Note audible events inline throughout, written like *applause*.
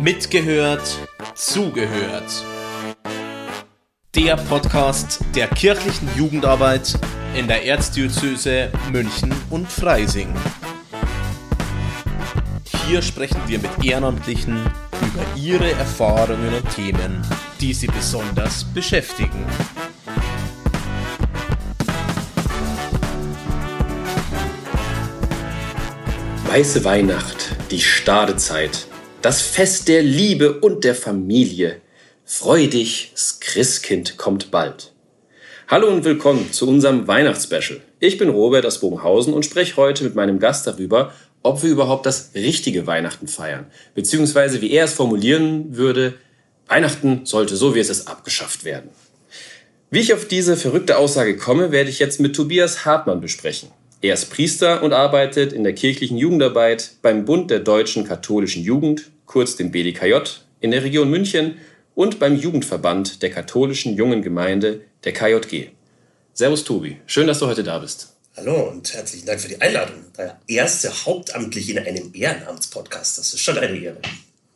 Mitgehört, zugehört. Der Podcast der kirchlichen Jugendarbeit in der Erzdiözese München und Freising. Hier sprechen wir mit Ehrenamtlichen über ihre Erfahrungen und Themen, die sie besonders beschäftigen. Weiße Weihnacht, die Stadezeit, das Fest der Liebe und der Familie. Freu dich, das Christkind kommt bald. Hallo und willkommen zu unserem Weihnachtsspecial. Ich bin Robert aus Bogenhausen und spreche heute mit meinem Gast darüber, ob wir überhaupt das richtige Weihnachten feiern. Beziehungsweise, wie er es formulieren würde, Weihnachten sollte so wie es ist abgeschafft werden. Wie ich auf diese verrückte Aussage komme, werde ich jetzt mit Tobias Hartmann besprechen. Er ist Priester und arbeitet in der kirchlichen Jugendarbeit beim Bund der deutschen katholischen Jugend, kurz dem BDKJ, in der Region München und beim Jugendverband der katholischen jungen Gemeinde, der KJG. Servus Tobi, schön, dass du heute da bist. Hallo und herzlichen Dank für die Einladung. Der erste hauptamtlich in einem Ehrenamtspodcast, das ist schon eine Ehre.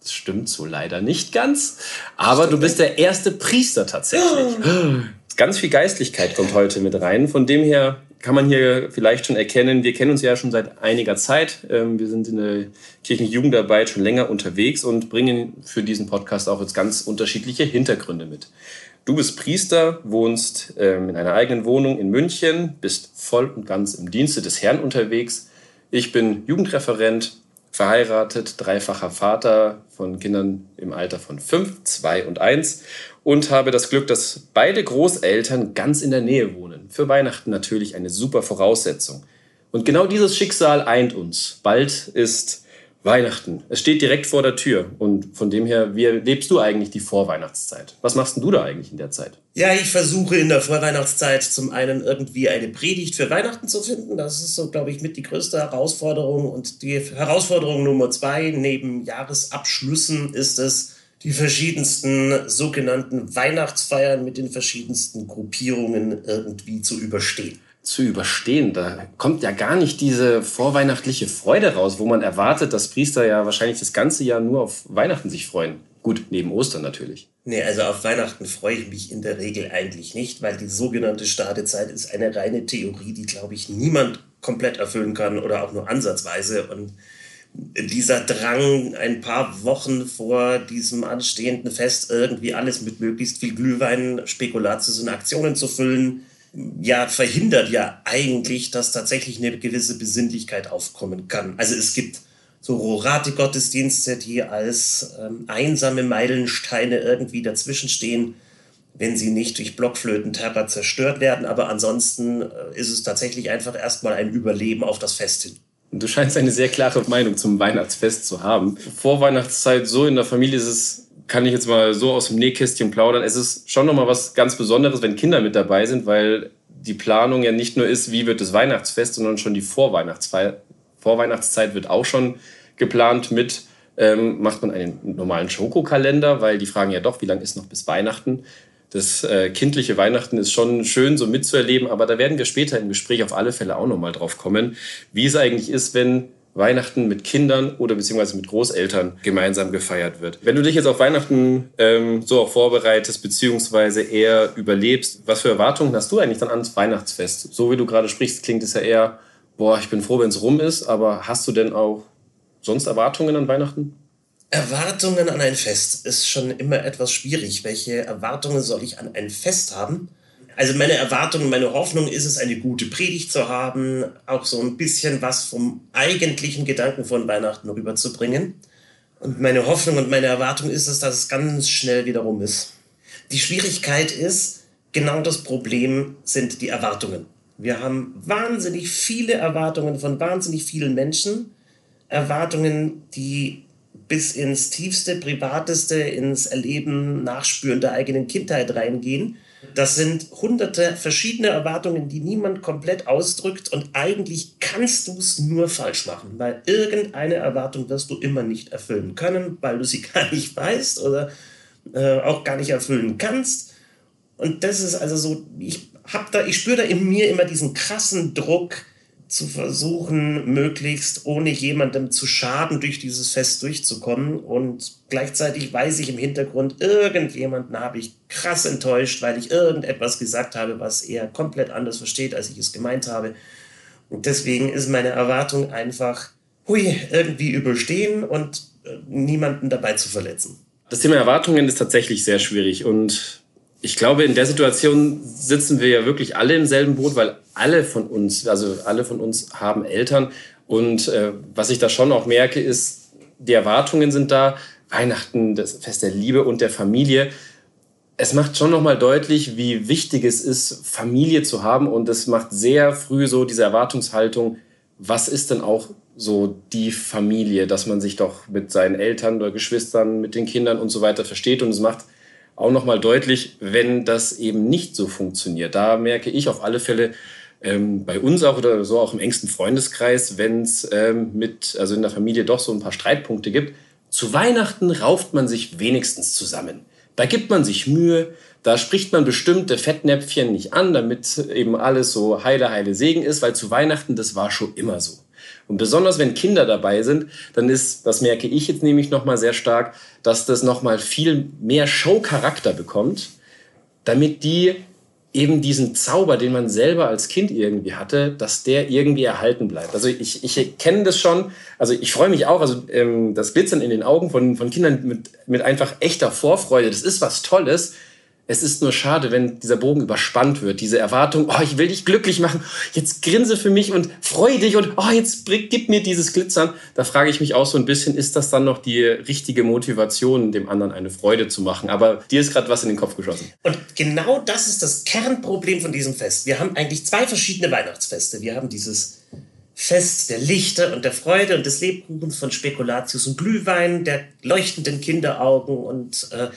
Das stimmt so leider nicht ganz, aber stimmt du bist der erste Priester tatsächlich. Oh. Ganz viel Geistlichkeit kommt heute mit rein, von dem her kann man hier vielleicht schon erkennen, wir kennen uns ja schon seit einiger Zeit. Ähm, wir sind in der kirchlichen Jugendarbeit schon länger unterwegs und bringen für diesen Podcast auch jetzt ganz unterschiedliche Hintergründe mit. Du bist Priester, wohnst ähm, in einer eigenen Wohnung in München, bist voll und ganz im Dienste des Herrn unterwegs. Ich bin Jugendreferent, verheiratet, dreifacher Vater von Kindern im Alter von fünf, zwei und eins und habe das Glück, dass beide Großeltern ganz in der Nähe wohnen. Für Weihnachten natürlich eine super Voraussetzung. Und genau dieses Schicksal eint uns. Bald ist Weihnachten. Es steht direkt vor der Tür. Und von dem her, wie lebst du eigentlich die Vorweihnachtszeit? Was machst du da eigentlich in der Zeit? Ja, ich versuche in der Vorweihnachtszeit zum einen irgendwie eine Predigt für Weihnachten zu finden. Das ist so, glaube ich, mit die größte Herausforderung. Und die Herausforderung Nummer zwei neben Jahresabschlüssen ist es, die verschiedensten sogenannten Weihnachtsfeiern mit den verschiedensten Gruppierungen irgendwie zu überstehen. Zu überstehen, da kommt ja gar nicht diese vorweihnachtliche Freude raus, wo man erwartet, dass Priester ja wahrscheinlich das ganze Jahr nur auf Weihnachten sich freuen. Gut, neben Ostern natürlich. Nee, also auf Weihnachten freue ich mich in der Regel eigentlich nicht, weil die sogenannte Stadezeit ist eine reine Theorie, die, glaube ich, niemand komplett erfüllen kann oder auch nur ansatzweise. Und dieser Drang, ein paar Wochen vor diesem anstehenden Fest irgendwie alles mit möglichst viel Glühwein, Spekulatius und Aktionen zu füllen, ja, verhindert ja eigentlich, dass tatsächlich eine gewisse Besinnlichkeit aufkommen kann. Also es gibt so Rorati-Gottesdienste, die als ähm, einsame Meilensteine irgendwie dazwischenstehen, wenn sie nicht durch Blockflötenterror zerstört werden. Aber ansonsten äh, ist es tatsächlich einfach erstmal ein Überleben auf das Fest hin. Du scheinst eine sehr klare Meinung zum Weihnachtsfest zu haben. Vor Weihnachtszeit so in der Familie ist es, kann ich jetzt mal so aus dem Nähkästchen plaudern. Es ist schon nochmal was ganz Besonderes, wenn Kinder mit dabei sind, weil die Planung ja nicht nur ist, wie wird das Weihnachtsfest, sondern schon die Vorweihnachtszeit, Vorweihnachtszeit wird auch schon geplant mit, ähm, macht man einen normalen Schokokalender, weil die fragen ja doch, wie lange ist noch bis Weihnachten das äh, kindliche Weihnachten ist schon schön so mitzuerleben, aber da werden wir später im Gespräch auf alle Fälle auch nochmal drauf kommen, wie es eigentlich ist, wenn Weihnachten mit Kindern oder beziehungsweise mit Großeltern gemeinsam gefeiert wird. Wenn du dich jetzt auf Weihnachten ähm, so auch vorbereitest, beziehungsweise eher überlebst, was für Erwartungen hast du eigentlich dann ans Weihnachtsfest? So wie du gerade sprichst, klingt es ja eher, boah, ich bin froh, wenn es rum ist, aber hast du denn auch sonst Erwartungen an Weihnachten? Erwartungen an ein Fest ist schon immer etwas schwierig. Welche Erwartungen soll ich an ein Fest haben? Also meine Erwartung, meine Hoffnung ist es, eine gute Predigt zu haben, auch so ein bisschen was vom eigentlichen Gedanken von Weihnachten rüberzubringen. Und meine Hoffnung und meine Erwartung ist es, dass es ganz schnell wieder rum ist. Die Schwierigkeit ist, genau das Problem sind die Erwartungen. Wir haben wahnsinnig viele Erwartungen von wahnsinnig vielen Menschen. Erwartungen, die bis ins tiefste, privateste, ins Erleben, Nachspüren der eigenen Kindheit reingehen. Das sind hunderte verschiedene Erwartungen, die niemand komplett ausdrückt und eigentlich kannst du es nur falsch machen, weil irgendeine Erwartung wirst du immer nicht erfüllen können, weil du sie *laughs* gar nicht weißt oder äh, auch gar nicht erfüllen kannst. Und das ist also so, ich habe da, ich spüre da in mir immer diesen krassen Druck, zu versuchen, möglichst ohne jemandem zu schaden, durch dieses Fest durchzukommen. Und gleichzeitig weiß ich im Hintergrund, irgendjemanden habe ich krass enttäuscht, weil ich irgendetwas gesagt habe, was er komplett anders versteht, als ich es gemeint habe. Und deswegen ist meine Erwartung einfach, hui, irgendwie überstehen und äh, niemanden dabei zu verletzen. Das Thema Erwartungen ist tatsächlich sehr schwierig und ich glaube, in der Situation sitzen wir ja wirklich alle im selben Boot, weil alle von uns, also alle von uns haben Eltern. Und äh, was ich da schon auch merke, ist, die Erwartungen sind da. Weihnachten, das Fest der Liebe und der Familie. Es macht schon nochmal deutlich, wie wichtig es ist, Familie zu haben. Und es macht sehr früh so diese Erwartungshaltung, was ist denn auch so die Familie, dass man sich doch mit seinen Eltern oder Geschwistern, mit den Kindern und so weiter versteht. Und es macht auch nochmal deutlich, wenn das eben nicht so funktioniert. Da merke ich auf alle Fälle ähm, bei uns auch oder so auch im engsten Freundeskreis, wenn es ähm, mit, also in der Familie doch so ein paar Streitpunkte gibt. Zu Weihnachten rauft man sich wenigstens zusammen. Da gibt man sich Mühe, da spricht man bestimmte Fettnäpfchen nicht an, damit eben alles so heile, heile Segen ist, weil zu Weihnachten, das war schon immer so. Und besonders wenn Kinder dabei sind, dann ist, das merke ich jetzt nämlich nochmal sehr stark, dass das nochmal viel mehr Show-Charakter bekommt, damit die eben diesen Zauber, den man selber als Kind irgendwie hatte, dass der irgendwie erhalten bleibt. Also ich, ich kenne das schon, also ich freue mich auch, also ähm, das Glitzern in den Augen von, von Kindern mit, mit einfach echter Vorfreude, das ist was Tolles, es ist nur schade, wenn dieser Bogen überspannt wird. Diese Erwartung, oh, ich will dich glücklich machen, jetzt grinse für mich und freue dich und oh, jetzt gib mir dieses Glitzern. Da frage ich mich auch so ein bisschen, ist das dann noch die richtige Motivation, dem anderen eine Freude zu machen? Aber dir ist gerade was in den Kopf geschossen. Und genau das ist das Kernproblem von diesem Fest. Wir haben eigentlich zwei verschiedene Weihnachtsfeste. Wir haben dieses Fest der Lichter und der Freude und des Lebkuchens von Spekulatius und Glühwein, der leuchtenden Kinderaugen und äh,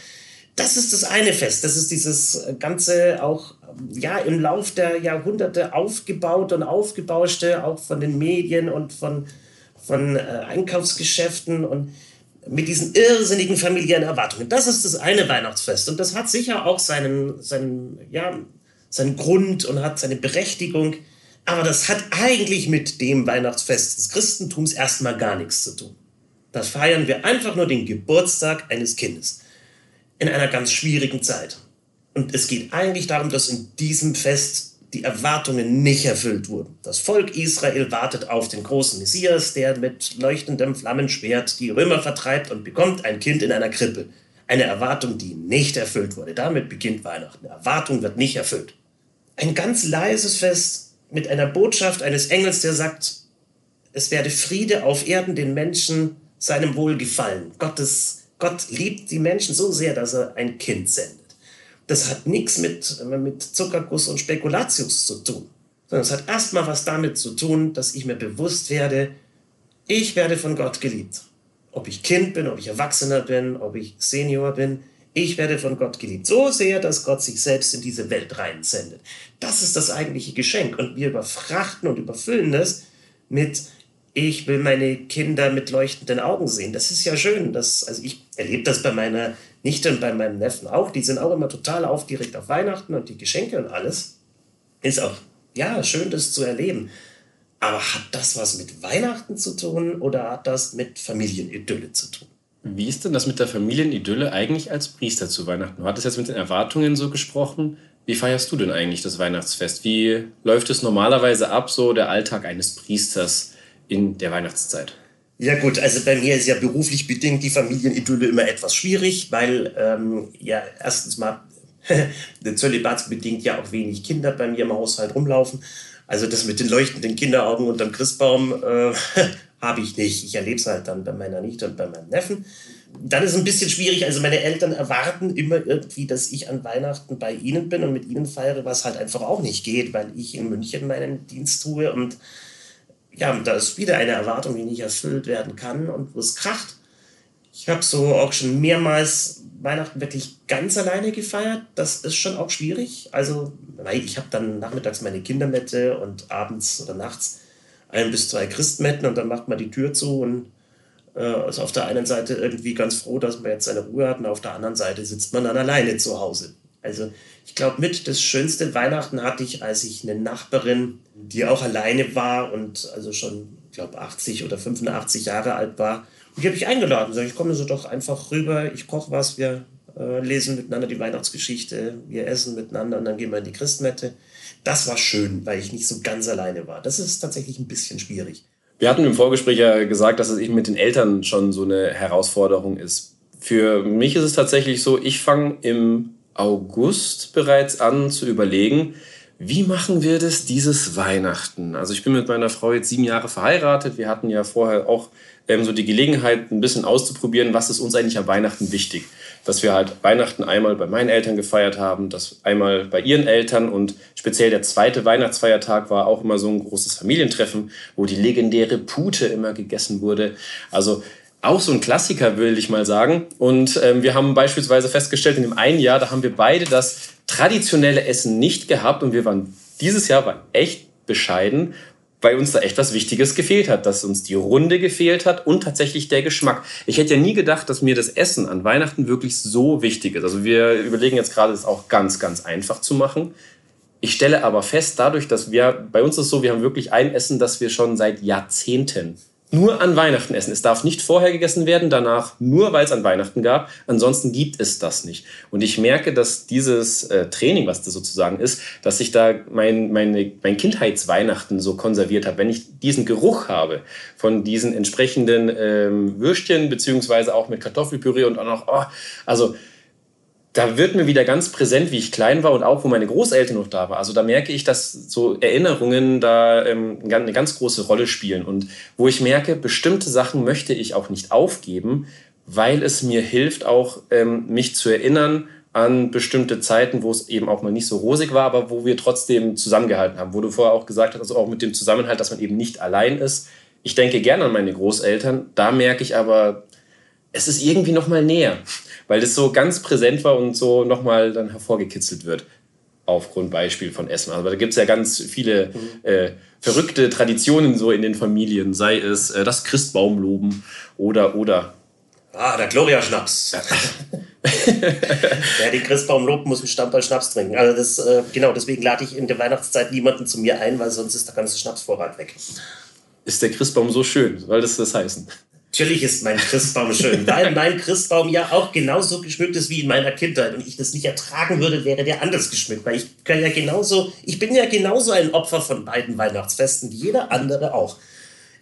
das ist das eine Fest. Das ist dieses ganze auch ja im Lauf der Jahrhunderte aufgebaut und aufgebauschte, auch von den Medien und von, von äh, Einkaufsgeschäften und mit diesen irrsinnigen familiären Erwartungen. Das ist das eine Weihnachtsfest und das hat sicher auch seinen, seinen, ja, seinen Grund und hat seine Berechtigung. Aber das hat eigentlich mit dem Weihnachtsfest des Christentums erstmal gar nichts zu tun. Da feiern wir einfach nur den Geburtstag eines Kindes in einer ganz schwierigen Zeit. Und es geht eigentlich darum, dass in diesem Fest die Erwartungen nicht erfüllt wurden. Das Volk Israel wartet auf den großen Messias, der mit leuchtendem Flammenschwert die Römer vertreibt und bekommt ein Kind in einer Krippe. Eine Erwartung, die nicht erfüllt wurde. Damit beginnt Weihnachten. Eine Erwartung wird nicht erfüllt. Ein ganz leises Fest mit einer Botschaft eines Engels, der sagt, es werde Friede auf Erden den Menschen seinem Wohl gefallen. Gottes Gott liebt die Menschen so sehr, dass er ein Kind sendet. Das hat nichts mit, mit Zuckerguss und Spekulatius zu tun, sondern es hat erstmal was damit zu tun, dass ich mir bewusst werde, ich werde von Gott geliebt. Ob ich Kind bin, ob ich Erwachsener bin, ob ich Senior bin, ich werde von Gott geliebt. So sehr, dass Gott sich selbst in diese Welt reinsendet. Das ist das eigentliche Geschenk. Und wir überfrachten und überfüllen es mit ich will meine Kinder mit leuchtenden Augen sehen. Das ist ja schön. Das, also ich erlebe das bei meiner Nichte und bei meinem Neffen auch. Die sind auch immer total aufgeregt auf Weihnachten und die Geschenke und alles. Ist auch, ja, schön, das zu erleben. Aber hat das was mit Weihnachten zu tun oder hat das mit Familienidylle zu tun? Wie ist denn das mit der Familienidylle eigentlich als Priester zu Weihnachten? Du hattest jetzt mit den Erwartungen so gesprochen. Wie feierst du denn eigentlich das Weihnachtsfest? Wie läuft es normalerweise ab, so der Alltag eines Priesters? In der Weihnachtszeit? Ja gut, also bei mir ist ja beruflich bedingt die Familienidylle immer etwas schwierig, weil ähm, ja erstens mal *laughs* zölibatsbedingt ja auch wenig Kinder bei mir im Haushalt rumlaufen. Also das mit den leuchtenden Kinderaugen unterm Christbaum äh, *laughs* habe ich nicht. Ich erlebe es halt dann bei meiner Nichte und bei meinem Neffen. Dann ist es ein bisschen schwierig. Also meine Eltern erwarten immer irgendwie, dass ich an Weihnachten bei ihnen bin und mit ihnen feiere, was halt einfach auch nicht geht, weil ich in München meinen Dienst tue und ja, da ist wieder eine Erwartung, die nicht erfüllt werden kann und wo es kracht. Ich habe so auch schon mehrmals Weihnachten wirklich ganz alleine gefeiert. Das ist schon auch schwierig. Also, ich habe dann nachmittags meine Kindermette und abends oder nachts ein bis zwei Christmetten und dann macht man die Tür zu und äh, ist auf der einen Seite irgendwie ganz froh, dass man jetzt seine Ruhe hat und auf der anderen Seite sitzt man dann alleine zu Hause. Also ich glaube, mit das schönste Weihnachten hatte ich, als ich eine Nachbarin, die auch alleine war und also schon, ich glaube, 80 oder 85 Jahre alt war. Und die habe ich eingeladen. Sag ich, komme so doch einfach rüber, ich koche was, wir äh, lesen miteinander die Weihnachtsgeschichte, wir essen miteinander und dann gehen wir in die Christmette. Das war schön, weil ich nicht so ganz alleine war. Das ist tatsächlich ein bisschen schwierig. Wir hatten im Vorgespräch ja gesagt, dass es eben mit den Eltern schon so eine Herausforderung ist. Für mich ist es tatsächlich so, ich fange im August bereits an zu überlegen, wie machen wir das dieses Weihnachten? Also ich bin mit meiner Frau jetzt sieben Jahre verheiratet. Wir hatten ja vorher auch ähm, so die Gelegenheit, ein bisschen auszuprobieren, was ist uns eigentlich am Weihnachten wichtig. Dass wir halt Weihnachten einmal bei meinen Eltern gefeiert haben, das einmal bei ihren Eltern und speziell der zweite Weihnachtsfeiertag war auch immer so ein großes Familientreffen, wo die legendäre Pute immer gegessen wurde. Also auch so ein Klassiker, will ich mal sagen. Und ähm, wir haben beispielsweise festgestellt, in dem einen Jahr, da haben wir beide das traditionelle Essen nicht gehabt und wir waren dieses Jahr war echt bescheiden, weil uns da echt was Wichtiges gefehlt hat, dass uns die Runde gefehlt hat und tatsächlich der Geschmack. Ich hätte ja nie gedacht, dass mir das Essen an Weihnachten wirklich so wichtig ist. Also wir überlegen jetzt gerade, es auch ganz, ganz einfach zu machen. Ich stelle aber fest, dadurch, dass wir, bei uns ist es so, wir haben wirklich ein Essen, das wir schon seit Jahrzehnten nur an Weihnachten essen. Es darf nicht vorher gegessen werden, danach nur, weil es an Weihnachten gab. Ansonsten gibt es das nicht. Und ich merke, dass dieses äh, Training, was das sozusagen ist, dass ich da mein, meine, mein Kindheitsweihnachten so konserviert habe. Wenn ich diesen Geruch habe von diesen entsprechenden ähm, Würstchen, beziehungsweise auch mit Kartoffelpüree und auch noch, oh, also da wird mir wieder ganz präsent, wie ich klein war und auch, wo meine Großeltern noch da waren. Also da merke ich, dass so Erinnerungen da ähm, eine ganz große Rolle spielen und wo ich merke, bestimmte Sachen möchte ich auch nicht aufgeben, weil es mir hilft, auch ähm, mich zu erinnern an bestimmte Zeiten, wo es eben auch mal nicht so rosig war, aber wo wir trotzdem zusammengehalten haben. Wo du vorher auch gesagt hast, also auch mit dem Zusammenhalt, dass man eben nicht allein ist. Ich denke gerne an meine Großeltern, da merke ich aber, es ist irgendwie noch mal näher weil das so ganz präsent war und so nochmal dann hervorgekitzelt wird aufgrund Beispiel von Essen. Aber da gibt es ja ganz viele äh, verrückte Traditionen so in den Familien, sei es äh, das Christbaumloben oder oder. Ah, der Gloria-Schnaps. *laughs* Wer den Christbaum lobt, muss einen Stammball Schnaps trinken. Also das, äh, genau, deswegen lade ich in der Weihnachtszeit niemanden zu mir ein, weil sonst ist der ganze Schnapsvorrat weg. Ist der Christbaum so schön? Soll das das heißen? Natürlich ist mein Christbaum schön, weil mein Christbaum ja auch genauso geschmückt ist wie in meiner Kindheit und ich das nicht ertragen würde, wäre der anders geschmückt, weil ich kann ja genauso, ich bin ja genauso ein Opfer von beiden Weihnachtsfesten wie jeder andere auch.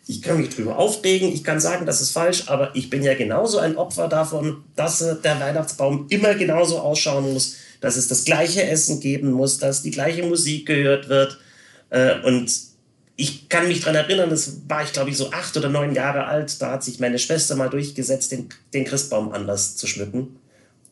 Ich kann mich drüber aufregen, ich kann sagen, das ist falsch, aber ich bin ja genauso ein Opfer davon, dass der Weihnachtsbaum immer genauso ausschauen muss, dass es das gleiche Essen geben muss, dass die gleiche Musik gehört wird äh, und ich kann mich daran erinnern, das war ich glaube ich so acht oder neun Jahre alt, da hat sich meine Schwester mal durchgesetzt, den, den Christbaum anders zu schmücken.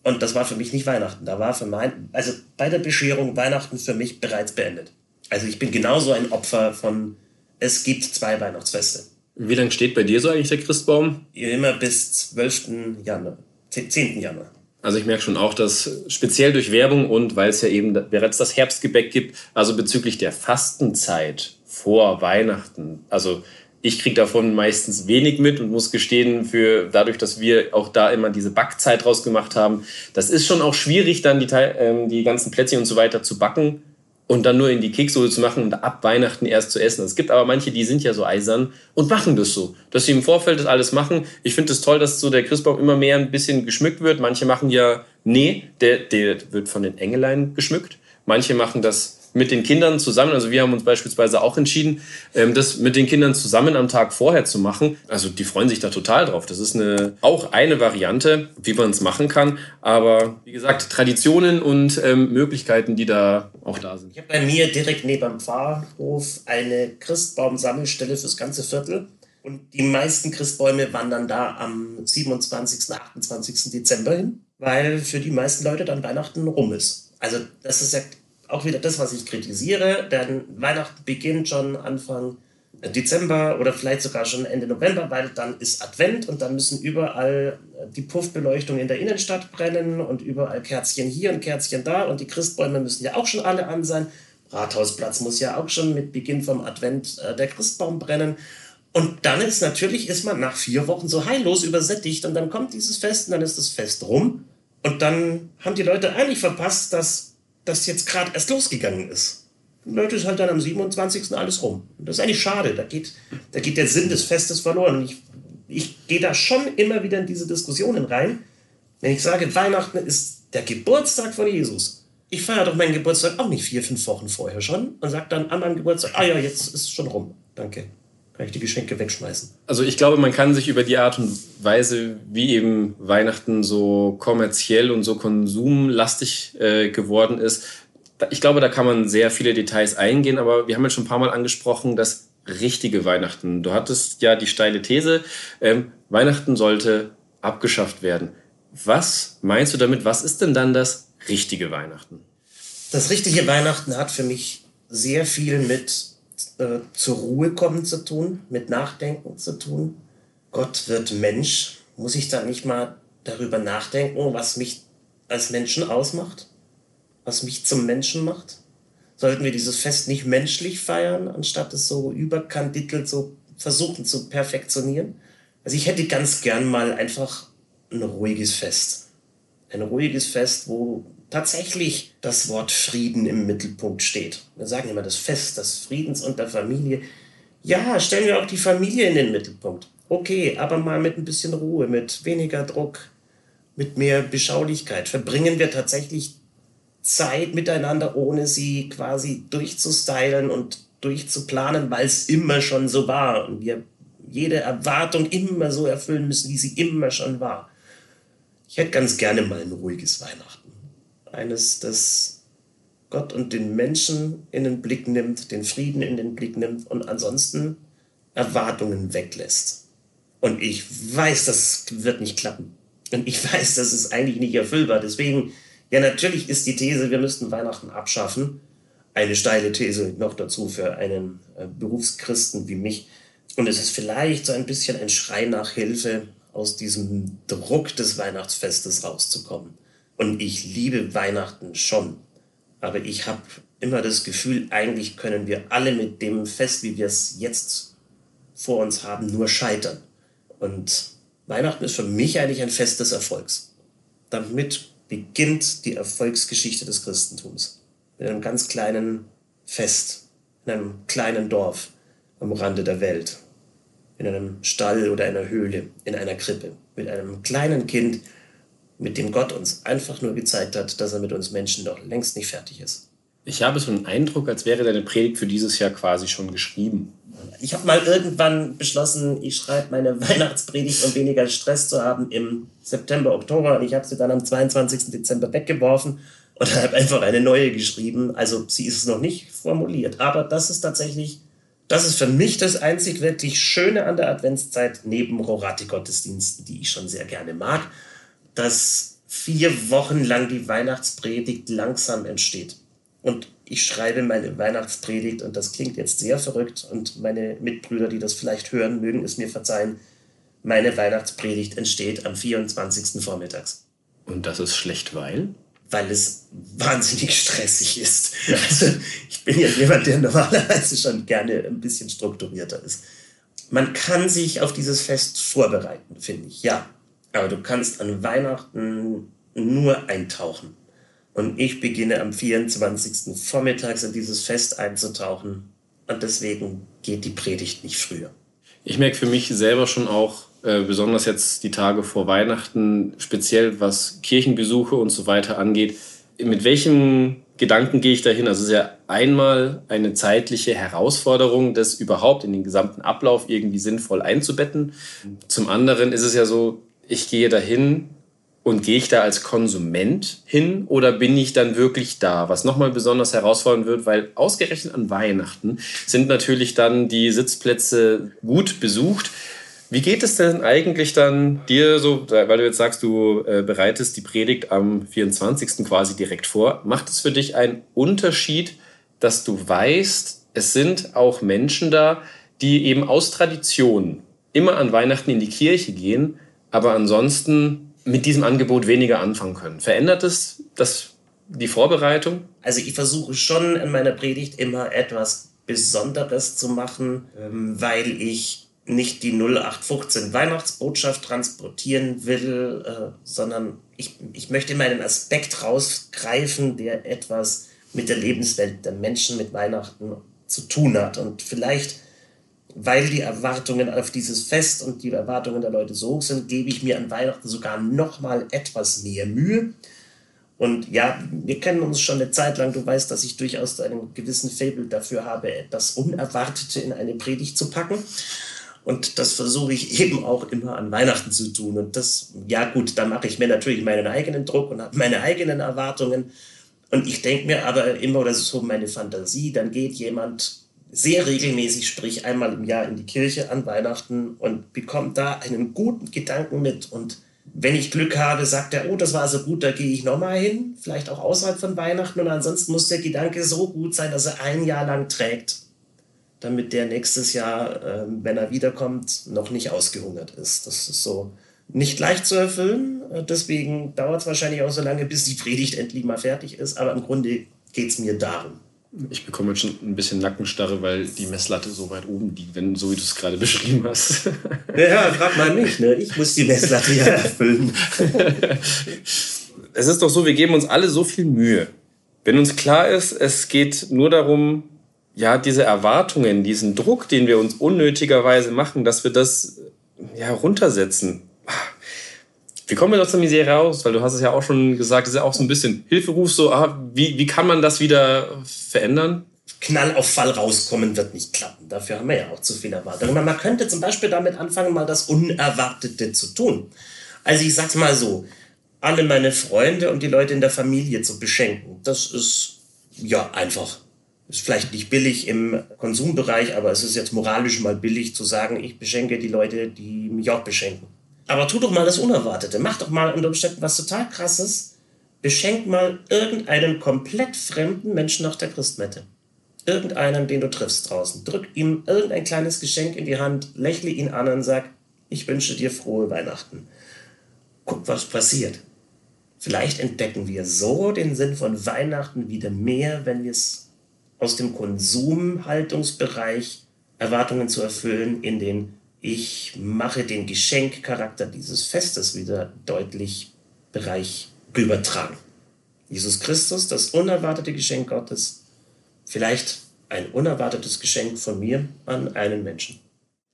Und das war für mich nicht Weihnachten. Da war für mein, also bei der Bescherung Weihnachten für mich bereits beendet. Also ich bin genauso ein Opfer von, es gibt zwei Weihnachtsfeste. Wie lange steht bei dir so eigentlich der Christbaum? Immer bis 12. Januar, 10. Januar. Also ich merke schon auch, dass speziell durch Werbung und weil es ja eben bereits das Herbstgebäck gibt, also bezüglich der Fastenzeit vor Weihnachten. Also ich kriege davon meistens wenig mit und muss gestehen, für dadurch, dass wir auch da immer diese Backzeit draus gemacht haben, das ist schon auch schwierig, dann die, ähm, die ganzen Plätzchen und so weiter zu backen und dann nur in die Kekssoße zu machen und ab Weihnachten erst zu essen. Es gibt aber manche, die sind ja so eisern und machen das so, dass sie im Vorfeld das alles machen. Ich finde es das toll, dass so der Christbaum immer mehr ein bisschen geschmückt wird. Manche machen ja, nee, der, der wird von den Engelein geschmückt. Manche machen das mit den Kindern zusammen, also wir haben uns beispielsweise auch entschieden, ähm, das mit den Kindern zusammen am Tag vorher zu machen. Also die freuen sich da total drauf. Das ist eine, auch eine Variante, wie man es machen kann. Aber wie gesagt, Traditionen und ähm, Möglichkeiten, die da auch da sind. Ich habe bei mir direkt neben dem Pfarrhof eine Christbaum-Sammelstelle fürs ganze Viertel. Und die meisten Christbäume wandern da am 27., 28. Dezember hin, weil für die meisten Leute dann Weihnachten rum ist. Also das ist ja auch wieder das, was ich kritisiere, denn Weihnachten beginnt schon Anfang Dezember oder vielleicht sogar schon Ende November, weil dann ist Advent und dann müssen überall die Puffbeleuchtung in der Innenstadt brennen und überall Kerzchen hier und Kerzchen da und die Christbäume müssen ja auch schon alle an sein. Rathausplatz muss ja auch schon mit Beginn vom Advent äh, der Christbaum brennen. Und dann ist natürlich, ist man nach vier Wochen so heillos übersättigt und dann kommt dieses Fest und dann ist das Fest rum Und dann haben die Leute eigentlich verpasst, dass das jetzt gerade erst losgegangen ist. Leute ist halt dann am 27. alles rum. Das ist eigentlich schade. Da geht, da geht der Sinn des Festes verloren. Und ich, ich gehe da schon immer wieder in diese Diskussionen rein. Wenn ich sage, Weihnachten ist der Geburtstag von Jesus. Ich feiere doch meinen Geburtstag auch nicht vier, fünf Wochen vorher schon und sage dann an meinem Geburtstag, ah ja, jetzt ist es schon rum. Danke kann ich die Geschenke wegschmeißen. Also ich glaube, man kann sich über die Art und Weise, wie eben Weihnachten so kommerziell und so konsumlastig äh, geworden ist, ich glaube, da kann man sehr viele Details eingehen, aber wir haben jetzt schon ein paar Mal angesprochen, das richtige Weihnachten. Du hattest ja die steile These, ähm, Weihnachten sollte abgeschafft werden. Was meinst du damit? Was ist denn dann das richtige Weihnachten? Das richtige Weihnachten hat für mich sehr viel mit äh, zur Ruhe kommen zu tun, mit Nachdenken zu tun. Gott wird Mensch. Muss ich da nicht mal darüber nachdenken, was mich als Menschen ausmacht? Was mich zum Menschen macht? Sollten wir dieses Fest nicht menschlich feiern, anstatt es so überkandidelt so versuchen zu perfektionieren? Also ich hätte ganz gern mal einfach ein ruhiges Fest. Ein ruhiges Fest, wo tatsächlich das Wort Frieden im Mittelpunkt steht. Wir sagen immer das Fest des Friedens und der Familie. Ja, stellen wir auch die Familie in den Mittelpunkt. Okay, aber mal mit ein bisschen Ruhe, mit weniger Druck, mit mehr Beschaulichkeit. Verbringen wir tatsächlich Zeit miteinander, ohne sie quasi durchzustylen und durchzuplanen, weil es immer schon so war und wir jede Erwartung immer so erfüllen müssen, wie sie immer schon war. Ich hätte ganz gerne mal ein ruhiges Weihnachten eines, das Gott und den Menschen in den Blick nimmt, den Frieden in den Blick nimmt und ansonsten Erwartungen weglässt. Und ich weiß, das wird nicht klappen. Und ich weiß, das ist eigentlich nicht erfüllbar. Deswegen, ja, natürlich ist die These, wir müssten Weihnachten abschaffen. Eine steile These noch dazu für einen äh, Berufschristen wie mich. Und es ist vielleicht so ein bisschen ein Schrei nach Hilfe, aus diesem Druck des Weihnachtsfestes rauszukommen. Und ich liebe Weihnachten schon. Aber ich habe immer das Gefühl, eigentlich können wir alle mit dem Fest, wie wir es jetzt vor uns haben, nur scheitern. Und Weihnachten ist für mich eigentlich ein Fest des Erfolgs. Damit beginnt die Erfolgsgeschichte des Christentums. Mit einem ganz kleinen Fest, in einem kleinen Dorf am Rande der Welt, in einem Stall oder einer Höhle, in einer Krippe, mit einem kleinen Kind, mit dem Gott uns einfach nur gezeigt hat, dass er mit uns Menschen noch längst nicht fertig ist. Ich habe so einen Eindruck, als wäre deine Predigt für dieses Jahr quasi schon geschrieben. Ich habe mal irgendwann beschlossen, ich schreibe meine *laughs* Weihnachtspredigt, um weniger Stress zu haben im September, Oktober. Und ich habe sie dann am 22. Dezember weggeworfen und *laughs* habe einfach eine neue geschrieben. Also sie ist noch nicht formuliert. Aber das ist tatsächlich, das ist für mich das einzig wirklich Schöne an der Adventszeit, neben Rorati-Gottesdiensten, die ich schon sehr gerne mag dass vier Wochen lang die Weihnachtspredigt langsam entsteht. Und ich schreibe meine Weihnachtspredigt und das klingt jetzt sehr verrückt und meine Mitbrüder, die das vielleicht hören, mögen es mir verzeihen. Meine Weihnachtspredigt entsteht am 24. Vormittags. Und das ist schlecht, weil? Weil es wahnsinnig stressig ist. Also ich bin ja jemand, der normalerweise schon gerne ein bisschen strukturierter ist. Man kann sich auf dieses Fest vorbereiten, finde ich, ja. Aber du kannst an Weihnachten nur eintauchen. Und ich beginne am 24. vormittags in dieses Fest einzutauchen. Und deswegen geht die Predigt nicht früher. Ich merke für mich selber schon auch, äh, besonders jetzt die Tage vor Weihnachten, speziell was Kirchenbesuche und so weiter angeht, mit welchem Gedanken gehe ich dahin? Also es ist ja einmal eine zeitliche Herausforderung, das überhaupt in den gesamten Ablauf irgendwie sinnvoll einzubetten. Zum anderen ist es ja so, ich gehe dahin und gehe ich da als Konsument hin oder bin ich dann wirklich da? Was nochmal besonders herausfordernd wird, weil ausgerechnet an Weihnachten sind natürlich dann die Sitzplätze gut besucht. Wie geht es denn eigentlich dann dir so, weil du jetzt sagst, du äh, bereitest die Predigt am 24. quasi direkt vor, macht es für dich einen Unterschied, dass du weißt, es sind auch Menschen da, die eben aus Tradition immer an Weihnachten in die Kirche gehen, aber ansonsten mit diesem Angebot weniger anfangen können. Verändert es das, die Vorbereitung? Also ich versuche schon in meiner Predigt immer etwas Besonderes zu machen, ähm, weil ich nicht die 0815 Weihnachtsbotschaft transportieren will, äh, sondern ich, ich möchte immer einen Aspekt rausgreifen, der etwas mit der Lebenswelt der Menschen mit Weihnachten zu tun hat. Und vielleicht, weil die Erwartungen auf dieses Fest und die Erwartungen der Leute so hoch sind, gebe ich mir an Weihnachten sogar noch mal etwas mehr Mühe. Und ja, wir kennen uns schon eine Zeit lang. Du weißt, dass ich durchaus einen gewissen Fable dafür habe, das Unerwartete in eine Predigt zu packen. Und das versuche ich eben auch immer an Weihnachten zu tun. Und das, ja gut, da mache ich mir natürlich meinen eigenen Druck und habe meine eigenen Erwartungen. Und ich denke mir aber immer, das ist so meine Fantasie, dann geht jemand sehr regelmäßig, sprich einmal im Jahr in die Kirche an Weihnachten und bekommt da einen guten Gedanken mit. Und wenn ich Glück habe, sagt er, oh, das war so gut, da gehe ich nochmal hin, vielleicht auch außerhalb von Weihnachten. Und ansonsten muss der Gedanke so gut sein, dass er ein Jahr lang trägt damit der nächstes Jahr, äh, wenn er wiederkommt, noch nicht ausgehungert ist. Das ist so nicht leicht zu erfüllen. Äh, deswegen dauert es wahrscheinlich auch so lange, bis die Predigt endlich mal fertig ist. Aber im Grunde geht es mir darum. Ich bekomme jetzt schon ein bisschen Nackenstarre, weil die Messlatte so weit oben liegt, wenn, so wie du es gerade *laughs* beschrieben hast. Ja, frag mal mich, ne? Ich muss die Messlatte ja *laughs* erfüllen. es ist doch so, wir geben uns alle so viel Mühe. Wenn uns klar ist, es geht nur darum, ja, diese Erwartungen, diesen Druck, den wir uns unnötigerweise machen, dass wir das ja runtersetzen. Wie kommen wir aus der Misere raus? Weil du hast es ja auch schon gesagt, das ist ja auch so ein bisschen Hilferuf, so, ah, wie, wie kann man das wieder verändern? Knall auf Fall rauskommen wird nicht klappen. Dafür haben wir ja auch zu viel Erwartungen. Man könnte zum Beispiel damit anfangen, mal das Unerwartete zu tun. Also ich sag's mal so, alle meine Freunde und die Leute in der Familie zu beschenken, das ist ja einfach ist vielleicht nicht billig im Konsumbereich, aber es ist jetzt moralisch mal billig zu sagen, ich beschenke die Leute, die mich auch beschenken. Aber tu doch mal das Unerwartete. Mach doch mal unter Umständen was total krasses. Beschenk mal irgendeinen komplett fremden Menschen nach der Christmette. Irgendeinen, den du triffst draußen. Drück ihm irgendein kleines Geschenk in die Hand, lächle ihn an und sag, ich wünsche dir frohe Weihnachten. Guck, was passiert. Vielleicht entdecken wir so den Sinn von Weihnachten wieder mehr, wenn wir es aus dem Konsumhaltungsbereich Erwartungen zu erfüllen, in den ich mache den Geschenkcharakter dieses Festes wieder deutlich Bereich übertragen. Jesus Christus, das unerwartete Geschenk Gottes, vielleicht ein unerwartetes Geschenk von mir an einen Menschen.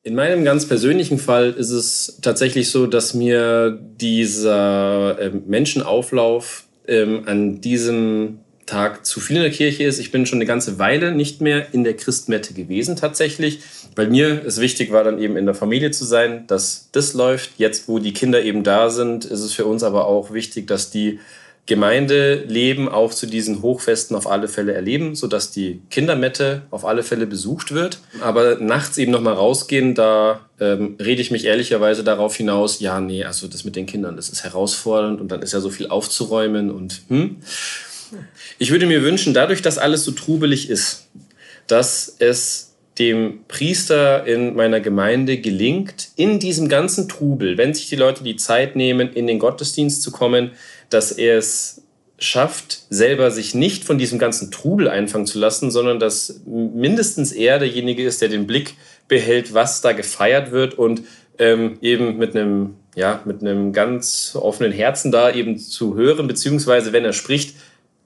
In meinem ganz persönlichen Fall ist es tatsächlich so, dass mir dieser äh, Menschenauflauf ähm, an diesem Tag zu viel in der Kirche ist. Ich bin schon eine ganze Weile nicht mehr in der Christmette gewesen tatsächlich. Bei mir ist wichtig war dann eben in der Familie zu sein, dass das läuft. Jetzt, wo die Kinder eben da sind, ist es für uns aber auch wichtig, dass die Gemeindeleben auch zu diesen Hochfesten auf alle Fälle erleben, sodass die Kindermette auf alle Fälle besucht wird. Aber nachts eben nochmal rausgehen, da ähm, rede ich mich ehrlicherweise darauf hinaus, ja, nee, also das mit den Kindern, das ist herausfordernd und dann ist ja so viel aufzuräumen und hm. Ich würde mir wünschen, dadurch, dass alles so trubelig ist, dass es dem Priester in meiner Gemeinde gelingt, in diesem ganzen Trubel, wenn sich die Leute die Zeit nehmen, in den Gottesdienst zu kommen, dass er es schafft, selber sich nicht von diesem ganzen Trubel einfangen zu lassen, sondern dass mindestens er derjenige ist, der den Blick behält, was da gefeiert wird und ähm, eben mit einem, ja, mit einem ganz offenen Herzen da eben zu hören, beziehungsweise wenn er spricht,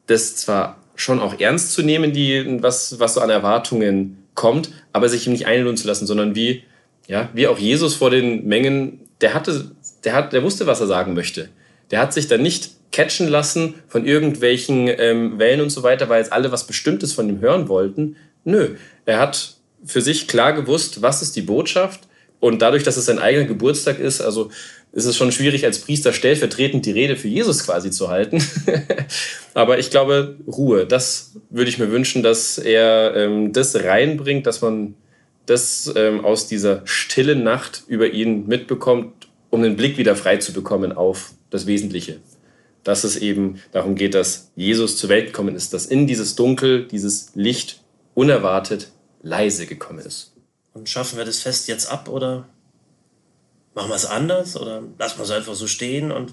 das zwar schon auch ernst zu nehmen, die, was, was so an Erwartungen kommt, aber sich ihm nicht einlohnen zu lassen, sondern wie, ja, wie auch Jesus vor den Mengen, der hatte, der hat, der wusste, was er sagen möchte. Der hat sich dann nicht catchen lassen von irgendwelchen ähm, Wellen und so weiter, weil jetzt alle was Bestimmtes von ihm hören wollten. Nö, er hat für sich klar gewusst, was ist die Botschaft und dadurch, dass es sein eigener Geburtstag ist, also ist es schon schwierig, als Priester stellvertretend die Rede für Jesus quasi zu halten. *laughs* Aber ich glaube, Ruhe, das würde ich mir wünschen, dass er ähm, das reinbringt, dass man das ähm, aus dieser stillen Nacht über ihn mitbekommt, um den Blick wieder frei zu bekommen auf das Wesentliche. Dass es eben darum geht, dass Jesus zur Welt gekommen ist, dass in dieses Dunkel, dieses Licht unerwartet leise gekommen ist. Und schaffen wir das Fest jetzt ab oder Machen wir es anders oder lassen wir es einfach so stehen und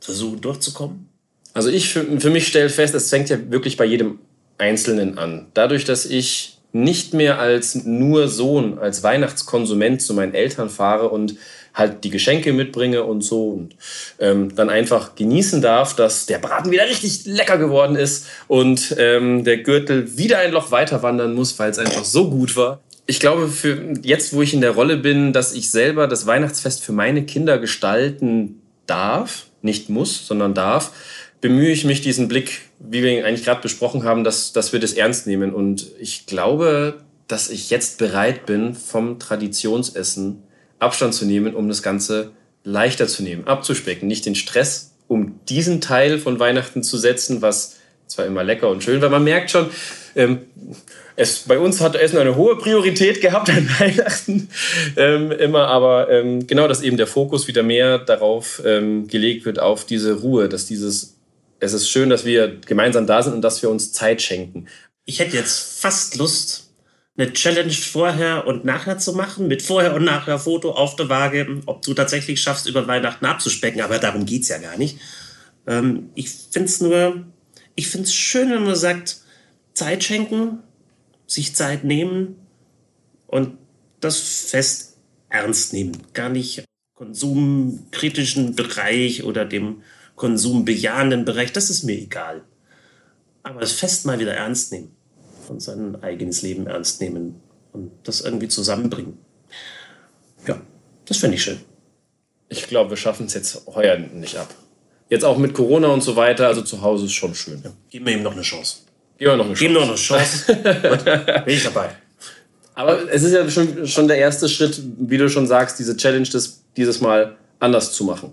versuchen durchzukommen? Also ich für, für mich stelle fest, es fängt ja wirklich bei jedem Einzelnen an. Dadurch, dass ich nicht mehr als nur Sohn, als Weihnachtskonsument zu meinen Eltern fahre und halt die Geschenke mitbringe und so und ähm, dann einfach genießen darf, dass der Braten wieder richtig lecker geworden ist und ähm, der Gürtel wieder ein Loch weiter wandern muss, weil es einfach so gut war. Ich glaube, für jetzt, wo ich in der Rolle bin, dass ich selber das Weihnachtsfest für meine Kinder gestalten darf, nicht muss, sondern darf, bemühe ich mich, diesen Blick, wie wir ihn eigentlich gerade besprochen haben, dass, dass wir das ernst nehmen. Und ich glaube, dass ich jetzt bereit bin, vom Traditionsessen Abstand zu nehmen, um das Ganze leichter zu nehmen, abzuspecken, nicht den Stress, um diesen Teil von Weihnachten zu setzen, was zwar immer lecker und schön, weil man merkt schon, ähm, es, bei uns hat Essen eine hohe Priorität gehabt an *laughs* Weihnachten ähm, immer, aber ähm, genau, dass eben der Fokus wieder mehr darauf ähm, gelegt wird, auf diese Ruhe, dass dieses, es ist schön, dass wir gemeinsam da sind und dass wir uns Zeit schenken. Ich hätte jetzt fast Lust, eine Challenge vorher und nachher zu machen, mit vorher und nachher Foto auf der Waage, ob du tatsächlich schaffst, über Weihnachten abzuspecken, aber darum geht es ja gar nicht. Ähm, ich finde es nur, ich finde es schön, wenn man sagt, Zeit schenken, sich Zeit nehmen und das Fest ernst nehmen. Gar nicht konsumkritischen Bereich oder dem konsumbejahenden Bereich, das ist mir egal. Aber das Fest mal wieder ernst nehmen und sein eigenes Leben ernst nehmen und das irgendwie zusammenbringen. Ja, das finde ich schön. Ich glaube, wir schaffen es jetzt heuer nicht ab. Jetzt auch mit Corona und so weiter, also zu Hause ist schon schön. Ja, geben wir ihm noch eine Chance. Geben wir noch eine Chance. Geben wir noch eine Chance. bin ich dabei. Aber es ist ja schon, schon der erste Schritt, wie du schon sagst, diese Challenge das dieses Mal anders zu machen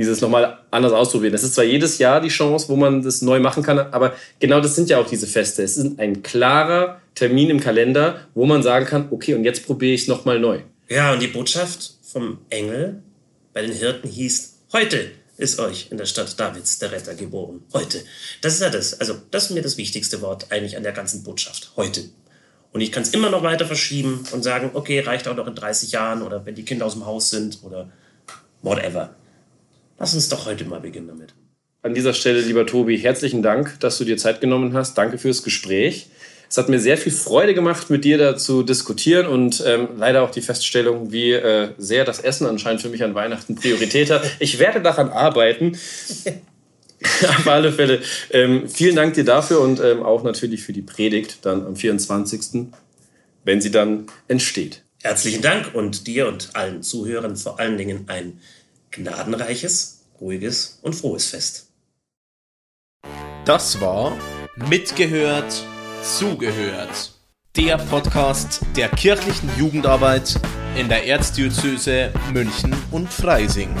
dieses nochmal anders ausprobieren. Das ist zwar jedes Jahr die Chance, wo man das neu machen kann, aber genau das sind ja auch diese Feste. Es ist ein klarer Termin im Kalender, wo man sagen kann, okay, und jetzt probiere ich es nochmal neu. Ja, und die Botschaft vom Engel bei den Hirten hieß, heute ist euch in der Stadt Davids der Retter geboren. Heute. Das ist ja das. Also, das ist mir das wichtigste Wort eigentlich an der ganzen Botschaft. Heute. Und ich kann es immer noch weiter verschieben und sagen, okay, reicht auch noch in 30 Jahren oder wenn die Kinder aus dem Haus sind oder whatever. Lass uns doch heute mal beginnen damit. An dieser Stelle, lieber Tobi, herzlichen Dank, dass du dir Zeit genommen hast. Danke fürs Gespräch. Es hat mir sehr viel Freude gemacht, mit dir da zu diskutieren und ähm, leider auch die Feststellung, wie äh, sehr das Essen anscheinend für mich an Weihnachten Priorität hat. Ich werde daran arbeiten. *laughs* Auf alle Fälle. Ähm, vielen Dank dir dafür und ähm, auch natürlich für die Predigt dann am 24., wenn sie dann entsteht. Herzlichen Dank und dir und allen Zuhörern vor allen Dingen ein gnadenreiches, ruhiges und frohes Fest. Das war Mitgehört, Zugehört. Der Podcast der kirchlichen Jugendarbeit in der Erzdiözese München und Freising.